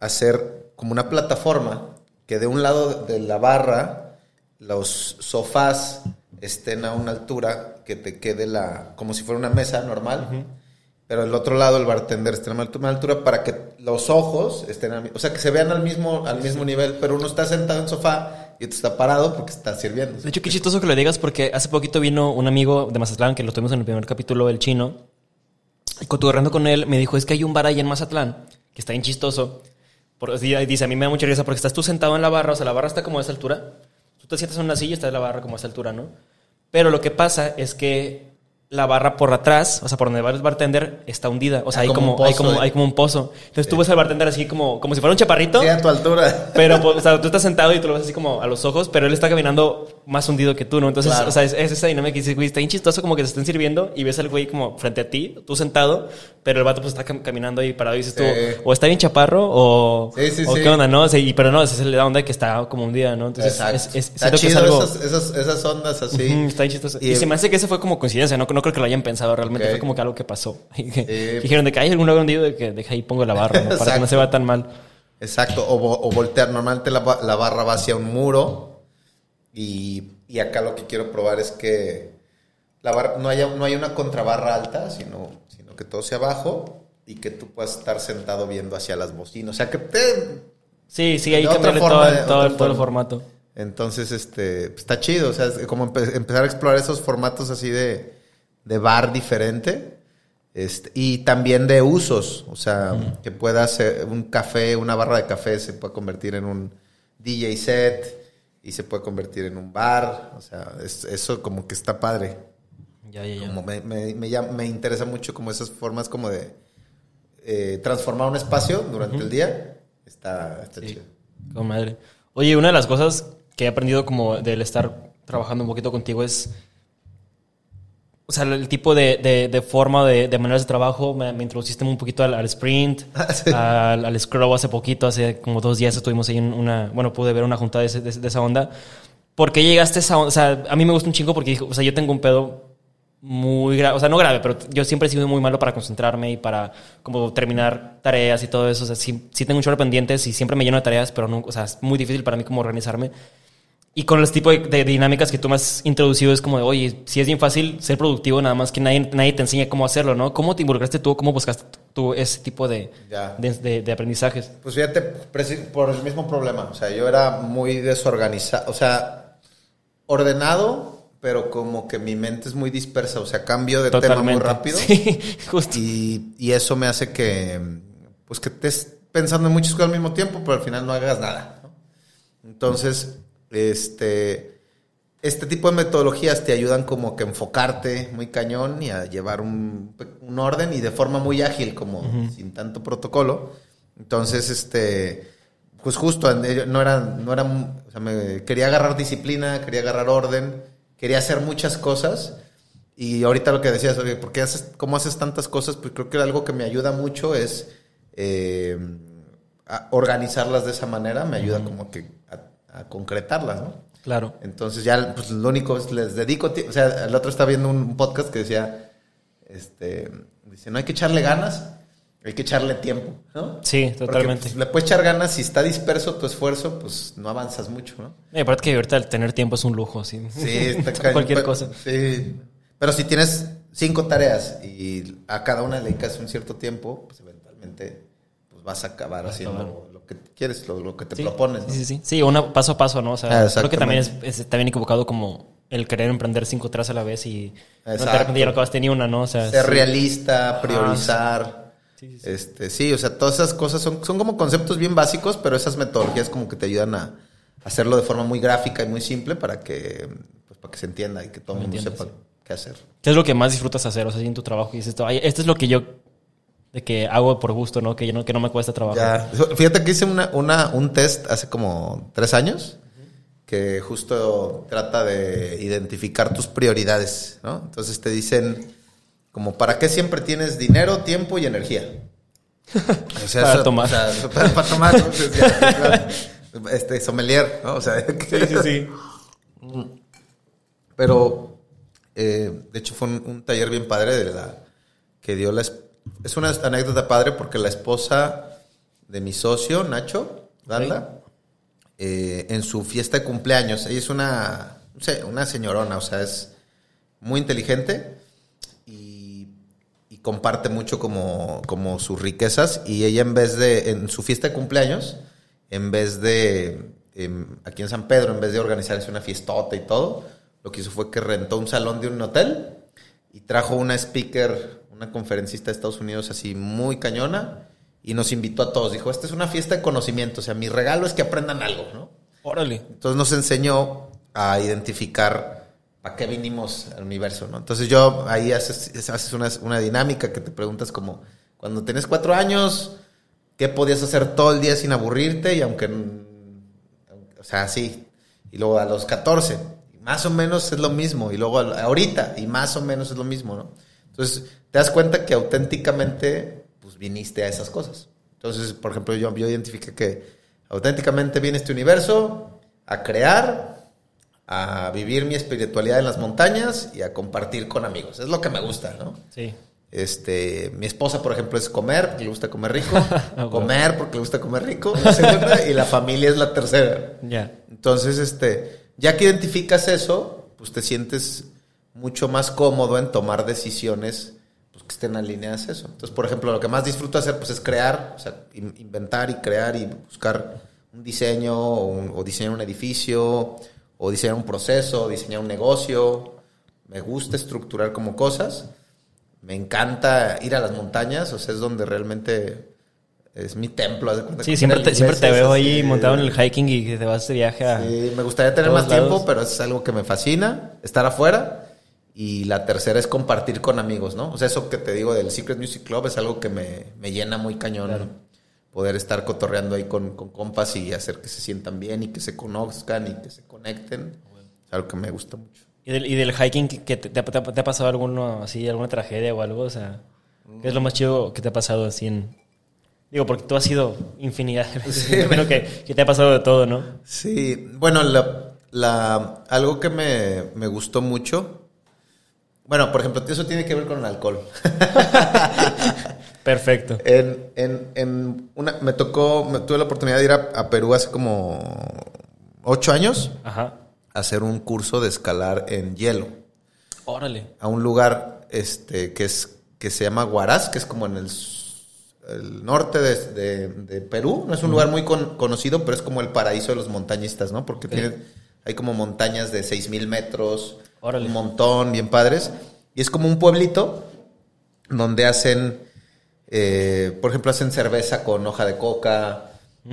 Speaker 2: hacer como una plataforma que de un lado de la barra los sofás estén a una altura que te quede la como si fuera una mesa normal. Pero el otro lado el bartender esté a una altura- para que los ojos estén al mi- o sea, que se vean al mismo al mismo nivel, pero uno está sentado en el sofá y otro está parado porque está sirviendo.
Speaker 1: De hecho, qué chistoso que lo digas porque hace poquito vino un amigo de Mazatlán, que lo tuvimos en el primer capítulo, el chino, y cotorreando con él, me dijo, es que hay un bar ahí en Mazatlán, que está bien chistoso. Por, dice, a mí me da mucha risa porque estás tú sentado en la barra, o sea, la barra está como a esa altura. Tú te sientas en una silla y está la barra como a esa altura, ¿no? Pero lo que pasa es que la barra por atrás, o sea, por donde va el bartender, está hundida. O sea,
Speaker 2: Ah,
Speaker 1: hay,
Speaker 2: como
Speaker 1: como, hay,
Speaker 2: pozo,
Speaker 1: como,
Speaker 2: eh.
Speaker 1: hay como un pozo. Entonces tú ves al bartender así como, como si fuera un chaparrito.
Speaker 2: Sí, a tu altura.
Speaker 1: Pero, pues, o sea, tú estás sentado y tú lo ves así como a los ojos, pero él está caminando más hundido que tú, ¿no? Entonces,
Speaker 2: Claro.
Speaker 1: o sea, es, es esa dinámica que dices, güey, está bien chistoso como que te estén sirviendo y ves al güey como frente a ti, tú sentado, pero el vato pues está cam- caminando ahí parado y dices
Speaker 2: Sí.
Speaker 1: tú, o está bien chaparro o,
Speaker 2: Sí, sí,
Speaker 1: o
Speaker 2: sí.
Speaker 1: qué onda, ¿no? O sea, y- pero no, se le da onda que está como hundida, ¿no? Entonces,
Speaker 2: Exacto.
Speaker 1: es, es,
Speaker 2: está
Speaker 1: siento que es
Speaker 2: chido
Speaker 1: algo...
Speaker 2: esas, esas, esas ondas así.
Speaker 1: Ujú, está bien chistoso.
Speaker 2: Y-
Speaker 1: Y, se me hace que ese fue como coincidencia, ¿no? No creo que lo hayan pensado realmente.
Speaker 2: Ok.
Speaker 1: Fue como que algo que pasó. [LAUGHS] Dijeron de que hay algún lugar hundido de que deja ahí pongo la barra, ¿no? Para que no se vea tan mal.
Speaker 2: Exacto, o, vo- o voltear. Normalmente la, ba- la barra va hacia un muro y, y acá lo que quiero probar es que la barra, no, haya, no hay una contrabarra alta, sino, sino que todo sea abajo y que tú puedas estar sentado viendo hacia las bocinas. O sea, que te...
Speaker 1: Sí, sí, ahí cambiarle
Speaker 2: forma,
Speaker 1: todo,
Speaker 2: de
Speaker 1: el- todo, todo formato.
Speaker 2: Entonces, este, pues, está chido. O sea, es como empe- empezar a explorar esos formatos así de, de bar diferente. Este, y también de usos. O sea, que pueda ser un café, una barra de café se puede convertir en un DJ set y se puede convertir en un bar. O sea, es- eso como que está padre.
Speaker 1: Ya, ya, ya.
Speaker 2: Como me, me, me, llam- me interesa mucho como esas formas como de eh, transformar un espacio durante el día. Está, está
Speaker 1: Sí,
Speaker 2: chido.
Speaker 1: con madre. Oye, una de las cosas que he aprendido como del estar trabajando un poquito contigo es, o sea, el tipo de, de- de forma, de, de maneras de trabajo. Me, me introduciste un poquito al, al sprint, [LAUGHS]
Speaker 2: Ah, sí.
Speaker 1: al, al scrum hace poquito, hace como dos días estuvimos ahí en una, bueno, pude ver una junta de, ese- esa onda. ¿Por qué llegaste a esa onda? O sea, a mí me gusta un chingo porque, o sea, yo tengo un pedo muy grave, o sea, no grave, pero yo siempre he sido muy malo para concentrarme y para como terminar tareas y todo eso. O sea, sí, sí tengo un chorro pendientes y siempre me lleno de tareas, pero no, o sea, es muy difícil para mí como organizarme. Y con el tipo de, de dinámicas que tú me has introducido es como de, oye, sí es bien fácil ser productivo, nada más que nadie, nadie te enseña cómo hacerlo, ¿no? ¿Cómo te involucraste tú? ¿Cómo buscaste tú ese tipo de, de, aprendizajes?
Speaker 2: Pues fíjate, por el mismo problema. O sea, yo era muy desorganizado. O sea, ordenado, pero como que mi mente es muy dispersa. O sea, cambio de tema muy rápido. [LAUGHS]
Speaker 1: Sí, justo.
Speaker 2: Y, y eso me hace que, pues que estés pensando en muchas cosas al mismo tiempo, pero al final no hagas nada. ¿no? Entonces, este, este tipo de metodologías te ayudan como que enfocarte muy cañón y a llevar un, un orden y de forma muy ágil, como sin tanto protocolo. Entonces, este, pues justo, no era, no era, o sea, me quería agarrar disciplina, quería agarrar orden, quería hacer muchas cosas. Y ahorita lo que decías, oye, ¿por qué haces, cómo haces tantas cosas? Pues creo que algo que me ayuda mucho es eh, a organizarlas de esa manera, me ayuda como que a, concretarlas, ¿no?
Speaker 1: Claro.
Speaker 2: Entonces ya, pues lo único es, les dedico, o sea, el otro estaba viendo un podcast que decía, este, dice, no hay que echarle ganas, hay que echarle tiempo, ¿no?
Speaker 1: Sí,
Speaker 2: Porque,
Speaker 1: totalmente.
Speaker 2: pues, le puedes echar ganas, si está disperso tu esfuerzo, pues no avanzas mucho, ¿no?
Speaker 1: Y aparte que ahorita el tener tiempo es un lujo, sí.
Speaker 2: Sí, está. [LAUGHS]
Speaker 1: Cualquier
Speaker 2: Pero-
Speaker 1: cosa.
Speaker 2: Sí. Pero si tienes cinco tareas y a cada una le dedicas un cierto tiempo, pues eventualmente pues vas a acabar
Speaker 1: Vas
Speaker 2: haciendo que quieres, lo, lo que te
Speaker 1: Sí,
Speaker 2: propones. ¿no?
Speaker 1: Sí, sí, sí. Sí, una paso a paso, ¿no? O
Speaker 2: Ah,
Speaker 1: sea, creo que también es, es- está bien equivocado como el querer emprender cinco tras a la vez y no de repente ya no acabaste ni una, ¿no? O sea,
Speaker 2: Ser
Speaker 1: sí.
Speaker 2: realista, priorizar.
Speaker 1: Sí.
Speaker 2: Este, sí, o sea, todas esas cosas son, son como conceptos bien básicos, pero esas metodologías como que te ayudan a hacerlo de forma muy gráfica y muy simple para que, pues, para que se entienda y que todo el mundo sepa qué hacer.
Speaker 1: ¿Qué es lo que más disfrutas hacer? O sea, en tu trabajo dices, esto, "Ay, esto es lo que yo de que hago por gusto, ¿no? Que, no, que no me cuesta trabajo.
Speaker 2: Ya. Fíjate que hice una, una- un test hace como tres años que justo trata de identificar tus prioridades, ¿no? Entonces te dicen como para qué siempre tienes dinero, tiempo y energía. O sea, [LAUGHS]
Speaker 1: Para
Speaker 2: eso-
Speaker 1: tomar.
Speaker 2: o sea, para, para tomar. O sea, este, sommelier, ¿no? O sea, [LAUGHS]
Speaker 1: Sí, sí, sí.
Speaker 2: Pero, eh, de hecho, fue un, un taller bien padre de la que dio la... es- una anécdota padre porque la esposa de mi socio, Nacho Danda, eh, en su fiesta de cumpleaños, ella es una, una señorona, o sea, es muy inteligente y, y comparte mucho como, como sus riquezas y ella en vez de, en su fiesta de cumpleaños, en vez de, em, aquí en San Pedro, en vez de organizarse una fiestota y todo, lo que hizo fue que rentó un salón de un hotel y trajo una speaker, una conferencista de Estados Unidos así muy cañona y nos invitó a todos. Dijo, esta es una fiesta de conocimiento, o sea, mi regalo es que aprendan algo, ¿no?
Speaker 1: Órale.
Speaker 2: Entonces nos enseñó a identificar para qué vinimos al universo, ¿no? Entonces yo ahí haces, haces una, una dinámica que te preguntas como, cuando tenés cuatro años, ¿qué podías hacer todo el día sin aburrirte? Y aunque, o sea, sí. Y luego a los 14, más o menos es lo mismo. Y luego ahorita, y más o menos es lo mismo, ¿no? Entonces te das cuenta que auténticamente, pues viniste a esas cosas. Entonces, por ejemplo, yo, yo identifiqué que auténticamente viene este universo a crear, a vivir mi espiritualidad en las montañas y a compartir con amigos. Es lo que me gusta, ¿no?
Speaker 1: Sí.
Speaker 2: Este, mi esposa, por ejemplo, es comer, porque le gusta comer rico. [LAUGHS] Comer, porque le gusta comer rico. la segunda, y la familia es la tercera.
Speaker 1: Ya.
Speaker 2: Entonces, este, ya que identificas eso, pues te sientes mucho más cómodo en tomar decisiones pues, que estén alineadas a eso. Entonces, por ejemplo, lo que más disfruto hacer pues, es crear, o sea, in- inventar y crear y buscar un diseño o, un- o diseñar un edificio o diseñar un proceso, o diseñar un negocio. Me gusta estructurar como cosas. Me encanta ir a las montañas, o sea, es donde realmente es mi templo.
Speaker 1: Sí, siempre te, siempre te veo ahí montado en el hiking y te vas de viaje a...
Speaker 2: Sí, me gustaría tener más tiempo,
Speaker 1: lados.
Speaker 2: pero es algo que me fascina, estar afuera. Y la tercera es compartir con amigos, ¿no? O sea, eso que te digo del Secret Music Club es algo que me, me llena muy cañón.
Speaker 1: Claro.
Speaker 2: Poder estar cotorreando ahí con, con compas y hacer que se sientan bien y que se conozcan y que se conecten. Es algo que me gusta mucho.
Speaker 1: ¿Y del, y del hiking que te, te- te- te ha pasado alguno así, alguna tragedia o algo? O sea, ¿qué es lo más chido que te ha pasado así en... Digo, porque tú has ido infinidad de veces.
Speaker 2: Sí.
Speaker 1: Que, que te ha pasado de todo, ¿no?
Speaker 2: Sí, bueno, la, la- algo que me, me gustó mucho. Bueno, por ejemplo, eso tiene que ver con el alcohol. [LAUGHS]
Speaker 1: Perfecto.
Speaker 2: En, en, en una, me tocó, me- tuve la oportunidad de ir a, a Perú hace como ocho años
Speaker 1: Ajá.
Speaker 2: a hacer un curso de escalar en hielo
Speaker 1: Órale.
Speaker 2: a un lugar este que es que se llama Huaraz, que es como en el, norte de, de- de Perú. No es un lugar muy con- conocido, pero es como el paraíso de los montañistas, ¿no? Porque tiene, hay como montañas de 6.000 metros,
Speaker 1: Órale.
Speaker 2: un montón, bien padres. Y es como un pueblito donde hacen, eh, por ejemplo, hacen cerveza con hoja de coca.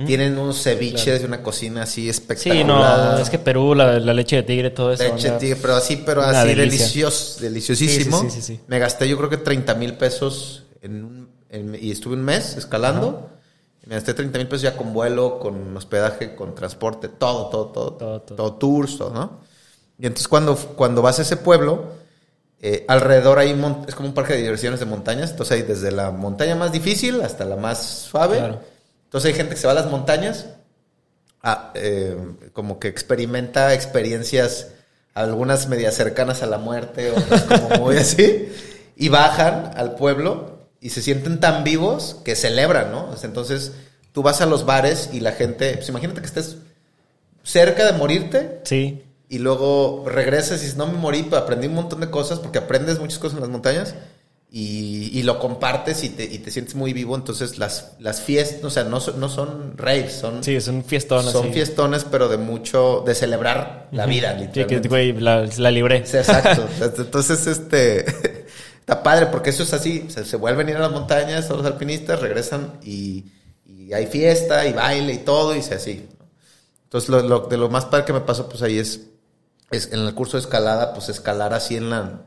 Speaker 2: Tienen unos ceviches de una cocina así espectacular.
Speaker 1: Sí, no, es que Perú, la, la leche de tigre, todo eso.
Speaker 2: Leche
Speaker 1: ¿no?
Speaker 2: tigre, pero así, pero así
Speaker 1: delicia.
Speaker 2: delicioso, deliciosísimo.
Speaker 1: Sí, sí, sí, sí, sí.
Speaker 2: Me gasté yo creo que 30 mil pesos en un- en- y estuve un mes escalando. Me gasté 30 mil pesos ya con vuelo, con hospedaje, con transporte, todo, todo, todo.
Speaker 1: Todo,
Speaker 2: Todo,
Speaker 1: todo.
Speaker 2: tours, todo, ¿no? Y entonces cuando, cuando vas a ese pueblo, eh, alrededor hay es como un parque de diversiones de montañas. Entonces hay desde la montaña más difícil hasta la más suave.
Speaker 1: Claro.
Speaker 2: Entonces hay gente que se va a las montañas a, eh, como que experimenta experiencias, algunas medias cercanas a la muerte, otras como muy [LAUGHS] así, y bajan al pueblo y se sienten tan vivos que celebran, ¿no? Entonces tú vas a los bares y la gente, pues imagínate que estés cerca de morirte
Speaker 1: Sí.
Speaker 2: y luego regresas y dices, no me morí, pero aprendí un montón de cosas porque aprendes muchas cosas en las montañas y, y lo compartes y te, y te sientes muy vivo. Entonces las, las fiestas, o sea, no, son- no son raves, son,
Speaker 1: Sí, es un fiestón
Speaker 2: son fiestones, pero de mucho, de celebrar la vida,
Speaker 1: Sí, que,
Speaker 2: literalmente.
Speaker 1: güey, la, la libré.
Speaker 2: Sí, exacto. [LAUGHS] Entonces, este, está padre porque eso es así. Se, se vuelven a ir a las montañas, todos los alpinistas regresan y, y hay fiesta y baile y todo y se así. ¿no? Entonces, lo, lo- de lo más padre que me pasó, pues ahí es, es en el curso de escalada, pues escalar así en la...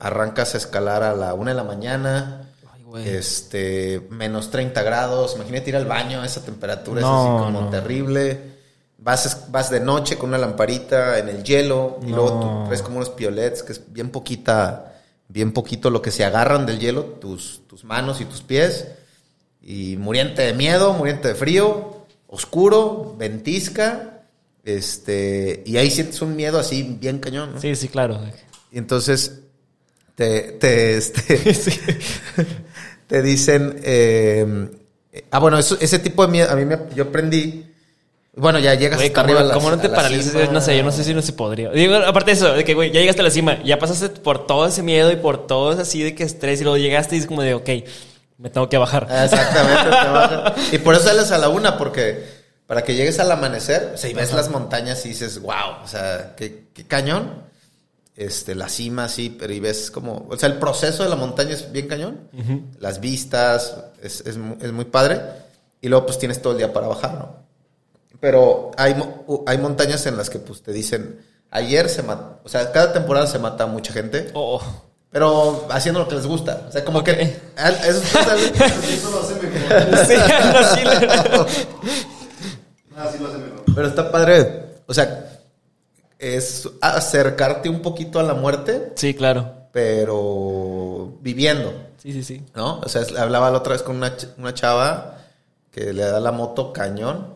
Speaker 2: Arrancas a escalar a la una de la mañana,
Speaker 1: Ay, güey.
Speaker 2: este, menos 30 grados. Imagínate ir al baño a esa temperatura, es así como
Speaker 1: no.
Speaker 2: terrible. Vas, vas de noche con una lamparita en el hielo y luego tú traes como unos piolets, que es bien poquita, bien poquito lo que se agarran del hielo, tus, tus manos y tus pies. y muriente de miedo, muriente de frío, oscuro, ventisca, este, y ahí sientes un miedo así bien cañón, ¿no?
Speaker 1: Sí, sí, claro.
Speaker 2: Y entonces te, te, este, [LAUGHS]
Speaker 1: Sí. [LAUGHS]
Speaker 2: te dicen, eh, ah, bueno, eso- ese tipo de miedo, a mí me, yo aprendí, bueno, ya llegas
Speaker 1: Güey,
Speaker 2: hasta
Speaker 1: ¿cómo,
Speaker 2: arriba. a la-
Speaker 1: cómo no te
Speaker 2: cima.
Speaker 1: No sé, yo no sé si no se podría. Digo, aparte de eso, de que, güey, ya llegaste a la cima, ya pasaste por todo ese miedo y por todo ese así de que estrés y luego llegaste y es como de, ok, me tengo que bajar.
Speaker 2: Ah, Exactamente. te bajas. [LAUGHS] Y por eso sales a la una, porque para que llegues al amanecer, y ves las montañas y dices, wow, o sea, qué, qué cañón. Este, la cima, sí, pero y ves como, o sea, el proceso de la montaña es bien cañón. Las vistas, es, es es muy padre. Y luego, pues tienes todo el día para bajar, ¿no? Pero hay, hay montañas en las que, pues, te dicen, ayer se mata, o sea, cada temporada se mata a mucha gente.
Speaker 1: Oh,
Speaker 2: Pero haciendo lo que les gusta. O sea, como que. [LAUGHS] Eso
Speaker 3: lo hace mejor.
Speaker 1: sí, no, sí, la-
Speaker 3: Ah, sí lo hace mejor.
Speaker 2: Pero está padre. O sea, es acercarte un poquito a la muerte,
Speaker 1: sí, claro.
Speaker 2: pero viviendo.
Speaker 1: Sí, sí, sí.
Speaker 2: ¿No? O sea, hablaba la otra vez con una, una chava que le da la moto cañón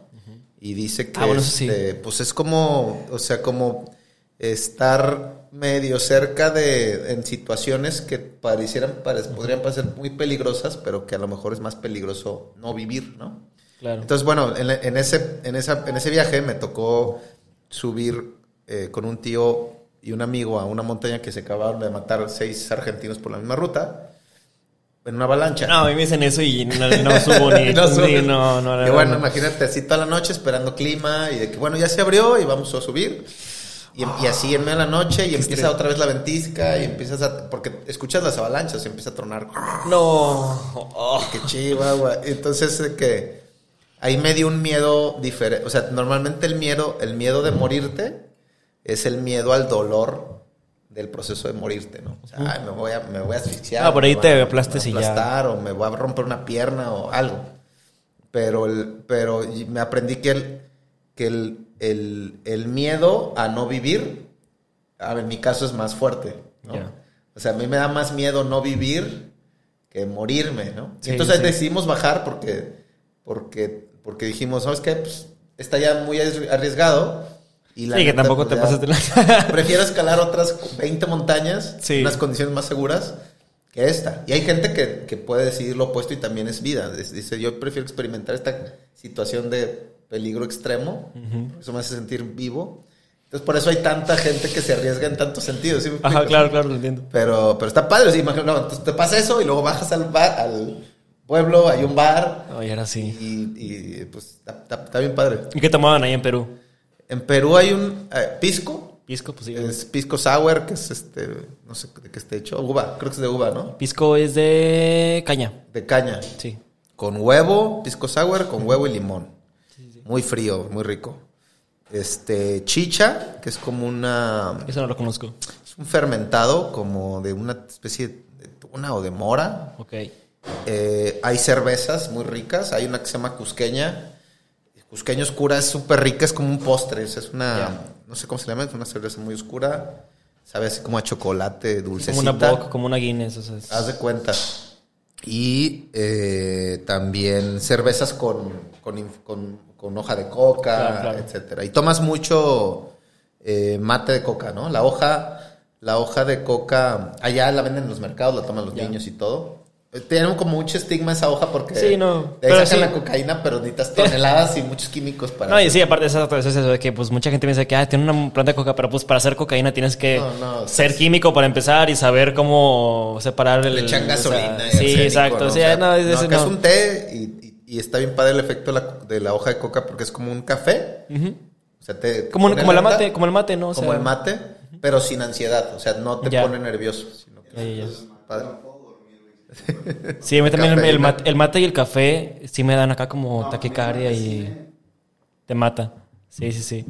Speaker 2: y dice que
Speaker 1: Ah, bueno, sí.
Speaker 2: este, pues es como, o sea, como estar medio cerca de en situaciones que parecieran pare- podrían parecer muy peligrosas, pero que a lo mejor es más peligroso no vivir, ¿no?
Speaker 1: Claro.
Speaker 2: Entonces, bueno, en, en ese, en, esa, en ese viaje me tocó subir eh, con un tío y un amigo a una montaña que se acabaron de matar seis argentinos por la misma ruta, en una avalancha.
Speaker 1: no, a mí me dicen eso y no, no subo ni. [LAUGHS]
Speaker 2: No
Speaker 1: ni- no, no, no,
Speaker 2: Y bueno,
Speaker 1: no.
Speaker 2: imagínate así toda la noche esperando clima y de que, bueno, ya se abrió y vamos a subir. Y, y así en medio de la noche y empieza otra vez la ventisca y empiezas a... Porque escuchas las avalanchas y empieza a tronar.
Speaker 1: No. Oh.
Speaker 2: Qué chihuahua. Entonces, de que ahí me dio un miedo diferente. O sea, normalmente el miedo, el miedo de morirte es el miedo al dolor del proceso de morirte, ¿no? O sea, ay, me voy a, me voy a asfixiar.
Speaker 1: Ah, por ahí te aplastes y ya.
Speaker 2: o me voy a romper una pierna o algo. Pero, el, pero me aprendí que el, que el, el, el miedo a no vivir, a ver, en mi caso es más fuerte, ¿no?
Speaker 1: Ya.
Speaker 2: O sea, a mí me da más miedo no vivir que morirme, ¿no?
Speaker 1: Sí,
Speaker 2: Entonces
Speaker 1: sí.
Speaker 2: decidimos bajar porque, porque, porque dijimos, ¿sabes qué? Pues está ya muy arri- arriesgado. Y la
Speaker 1: Sí, que tampoco
Speaker 2: pues,
Speaker 1: te de la. [LAUGHS]
Speaker 2: Prefiero escalar otras 20 montañas
Speaker 1: Sí.
Speaker 2: en unas condiciones más seguras que esta. Y hay gente que, que puede decidir lo opuesto y también es vida. Dice, yo prefiero experimentar esta situación de peligro extremo. Eso me hace sentir vivo. Entonces, por eso hay tanta gente que se arriesga en tantos sentidos. ¿sí
Speaker 1: Ajá, claro, claro, lo entiendo.
Speaker 2: Pero, pero está padre. sí, imagino, no, entonces te pasa eso y luego bajas al bar, al pueblo, hay un bar.
Speaker 1: Oye, ahora sí.
Speaker 2: Y, y, pues está, está- está bien padre.
Speaker 1: ¿Y qué tomaban ahí en Perú?
Speaker 2: En Perú hay un eh, pisco.
Speaker 1: Pisco, pues sí.
Speaker 2: Es pisco sour, que es este, no sé de qué esté hecho. Uva, creo que es de uva, ¿no?
Speaker 1: Pisco es de caña.
Speaker 2: De caña.
Speaker 1: Sí.
Speaker 2: Con huevo, pisco sour, con huevo y limón. Muy frío, muy rico. Este, chicha, que es como una,
Speaker 1: Eso no lo conozco.
Speaker 2: es un fermentado como de una especie de tuna o de mora.
Speaker 1: Ok.
Speaker 2: Eh, hay cervezas muy ricas. Hay una que se llama Cusqueña. Cusqueña oscura es súper rica, es como un postre. Es una, no sé cómo se llama, es una cerveza muy oscura. Sabe así como a chocolate,
Speaker 1: Como
Speaker 2: dulcecita.
Speaker 1: una Bock, como una Guinness. O sea, es-
Speaker 2: Haz de cuenta. Y eh, también cervezas con, con, con- con hoja de coca,
Speaker 1: Claro, claro.
Speaker 2: etcétera. Y tomas mucho eh, mate de coca, ¿no? La hoja, la hoja de coca, allá la venden en los mercados, la toman los niños y todo. Tienen como mucho estigma esa hoja porque
Speaker 1: Sí, no,
Speaker 2: de ahí
Speaker 1: pero
Speaker 2: sacan
Speaker 1: sí.
Speaker 2: la cocaína, pero necesitas toneladas y muchos químicos para.
Speaker 1: No, y sí, aparte de eso, es eso de que pues mucha gente piensa que ah, tiene una planta de coca, pero pues para hacer cocaína tienes que
Speaker 2: No, no,
Speaker 1: ser
Speaker 2: es-
Speaker 1: químico para empezar y saber cómo separar el...
Speaker 2: Le echan
Speaker 1: o sea,
Speaker 2: gasolina. y
Speaker 1: sí,
Speaker 2: arsénico,
Speaker 1: exacto.
Speaker 2: O sea,
Speaker 1: no, es-
Speaker 2: acá es un té y, y- y está bien padre el efecto de la, de la hoja de coca porque es como un café. O sea, te,
Speaker 1: Como,
Speaker 2: te pone
Speaker 1: como el mate, como el mate, ¿no? O
Speaker 2: como
Speaker 1: sea,
Speaker 2: el mate, pero sin ansiedad. O sea, no te
Speaker 1: Ya.
Speaker 2: pone nervioso. Sino que
Speaker 1: Ya, ya, ya.
Speaker 2: es padre.
Speaker 1: Sí, a mí también el,
Speaker 2: ¿no?
Speaker 1: mate, el mate y el café sí me dan acá como taquicardia y te mata. Sí, sí, sí.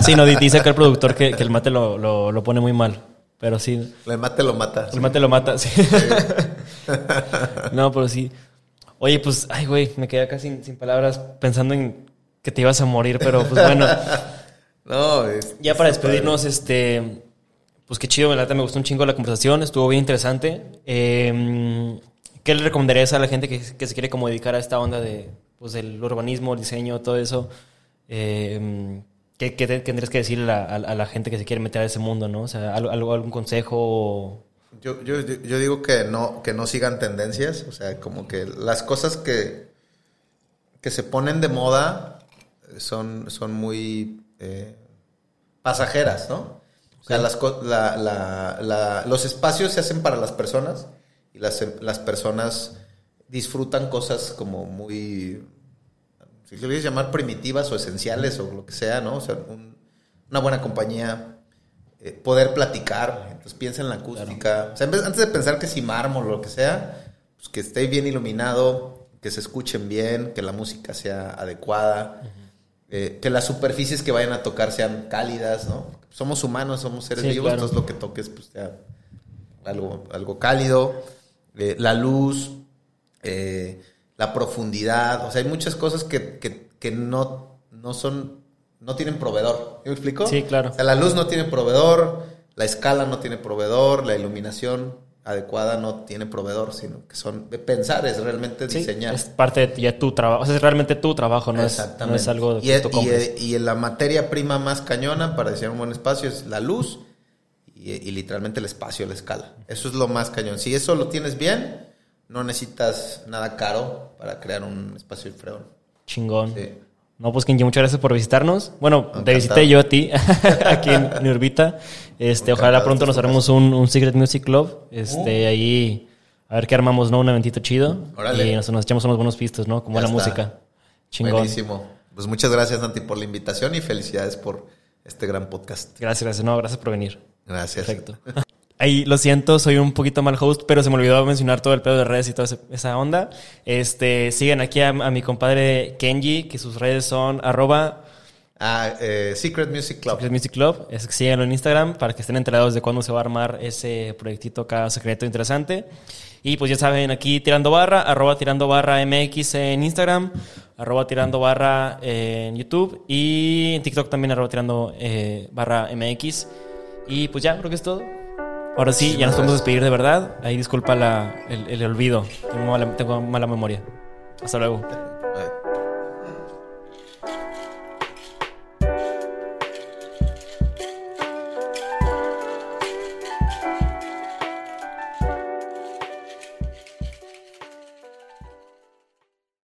Speaker 1: Sí, no, di- dice acá el productor que, que el mate lo, lo, lo pone muy mal. Pero sí,
Speaker 2: El mate lo mata.
Speaker 1: el mate lo mata, sí. [LAUGHS] No, pero sí. Oye, pues, ay, güey, me quedé acá sin, sin palabras pensando en que te ibas a morir, pero pues bueno. [LAUGHS]
Speaker 2: No, es-
Speaker 1: Ya para
Speaker 2: padre.
Speaker 1: despedirnos, este, pues qué chido, la me gustó un chingo la conversación, estuvo bien interesante. Eh, ¿qué le recomendarías a la gente que, que se quiere como dedicar a esta onda de, pues, del urbanismo, el diseño, todo eso? Eh, ¿qué, qué te- tendrías que decirle a, la gente que se quiere meter a ese mundo, no? O sea, algo, algún consejo
Speaker 2: yo, yo yo digo que no, que no sigan tendencias, o sea, como que las cosas que, que se ponen de moda son, son muy eh, pasajeras, ¿no? O sea, las, la- la- la- los espacios se hacen para las personas y las, las personas disfrutan cosas como muy, si lo quieres llamar primitivas o esenciales o lo que sea, ¿no? O sea, un- una buena compañía, eh, poder platicar, entonces piensa en la acústica. O sea, antes de pensar que si mármol o lo que sea, pues que esté bien iluminado, que se escuchen bien, que la música sea adecuada, eh, que las superficies que vayan a tocar sean cálidas, ¿no? Somos humanos, somos seres
Speaker 1: Sí,
Speaker 2: vivos,
Speaker 1: claro.
Speaker 2: entonces lo que toques pues sea algo, algo cálido, eh, la luz, eh, la profundidad, o sea, hay muchas cosas que, que- que no, no son, no tienen proveedor. ¿Me explico?
Speaker 1: Sí, claro.
Speaker 2: O sea, la luz no tiene proveedor, la escala no tiene proveedor, la iluminación adecuada no tiene proveedor, sino que son de pensar, es realmente
Speaker 1: Sí,
Speaker 2: diseñar.
Speaker 1: es parte de ya tu trabajo. O sea, es realmente tu trabajo, no, es, no es algo
Speaker 2: y,
Speaker 1: que
Speaker 2: es- y, y la materia prima más cañona para diseñar un buen espacio es la luz y, y literalmente el espacio, la escala. Eso es lo más cañón. Si eso lo tienes bien, no necesitas nada caro para crear un espacio fregón.
Speaker 1: Chingón.
Speaker 2: Sí.
Speaker 1: No, pues Kenji, muchas gracias por visitarnos. Bueno, te visité yo a ti [LAUGHS] aquí en Nurbita. Este, ojalá pronto nos haremos un, un Secret Music Club. Este, ahí a ver qué armamos, ¿no? Un eventito chido.
Speaker 2: Órale.
Speaker 1: Y nos, nos echamos unos buenos pistos, ¿no?
Speaker 2: Ya
Speaker 1: buena
Speaker 2: está.
Speaker 1: música. Chingón.
Speaker 2: Buenísimo. Pues muchas gracias, Santi, por la invitación y felicidades por este gran podcast.
Speaker 1: Gracias, gracias. No, gracias por venir.
Speaker 2: Gracias.
Speaker 1: Perfecto. [LAUGHS] Ahí lo siento, soy un poquito mal host, pero se me olvidó mencionar todo el pedo de redes y toda esa onda. Este, sigan aquí a, a mi compadre Kenji, que sus redes son arroba
Speaker 2: Ah, eh, Secret Music Club.
Speaker 1: Secret Music Club. Es síganlo en Instagram para que estén enterados de cuándo se va a armar ese proyectito acá secreto interesante. Y pues ya saben, aquí tirando barra, arroba tirando barra MX en Instagram, arroba tirando barra en YouTube y en TikTok también arroba tirando eh, barra MX. Y pues ya, creo que es todo. Ahora sí, ya nos podemos despedir de verdad. Ahí disculpa la- el, el olvido. Tengo mala, tengo mala memoria. Hasta luego.